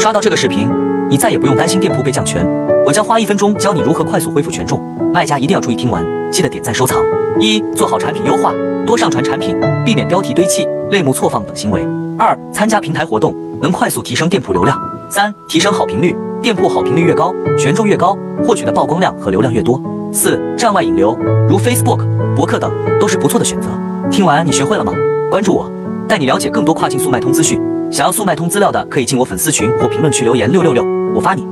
刷到这个视频，你再也不用担心店铺被降权。我将花一分钟教你如何快速恢复权重，卖家一定要注意听完，记得点赞收藏。一、做好产品优化，多上传产品，避免标题堆砌、类目错放等行为。二、参加平台活动，能快速提升店铺流量。三、提升好评率，店铺好评率越高，权重越高，获取的曝光量和流量越多。四、站外引流，如 Facebook、博客等，都是不错的选择。听完你学会了吗？关注我，带你了解更多跨境速卖通资讯。想要速卖通资料的，可以进我粉丝群或评论区留言六六六，我发你。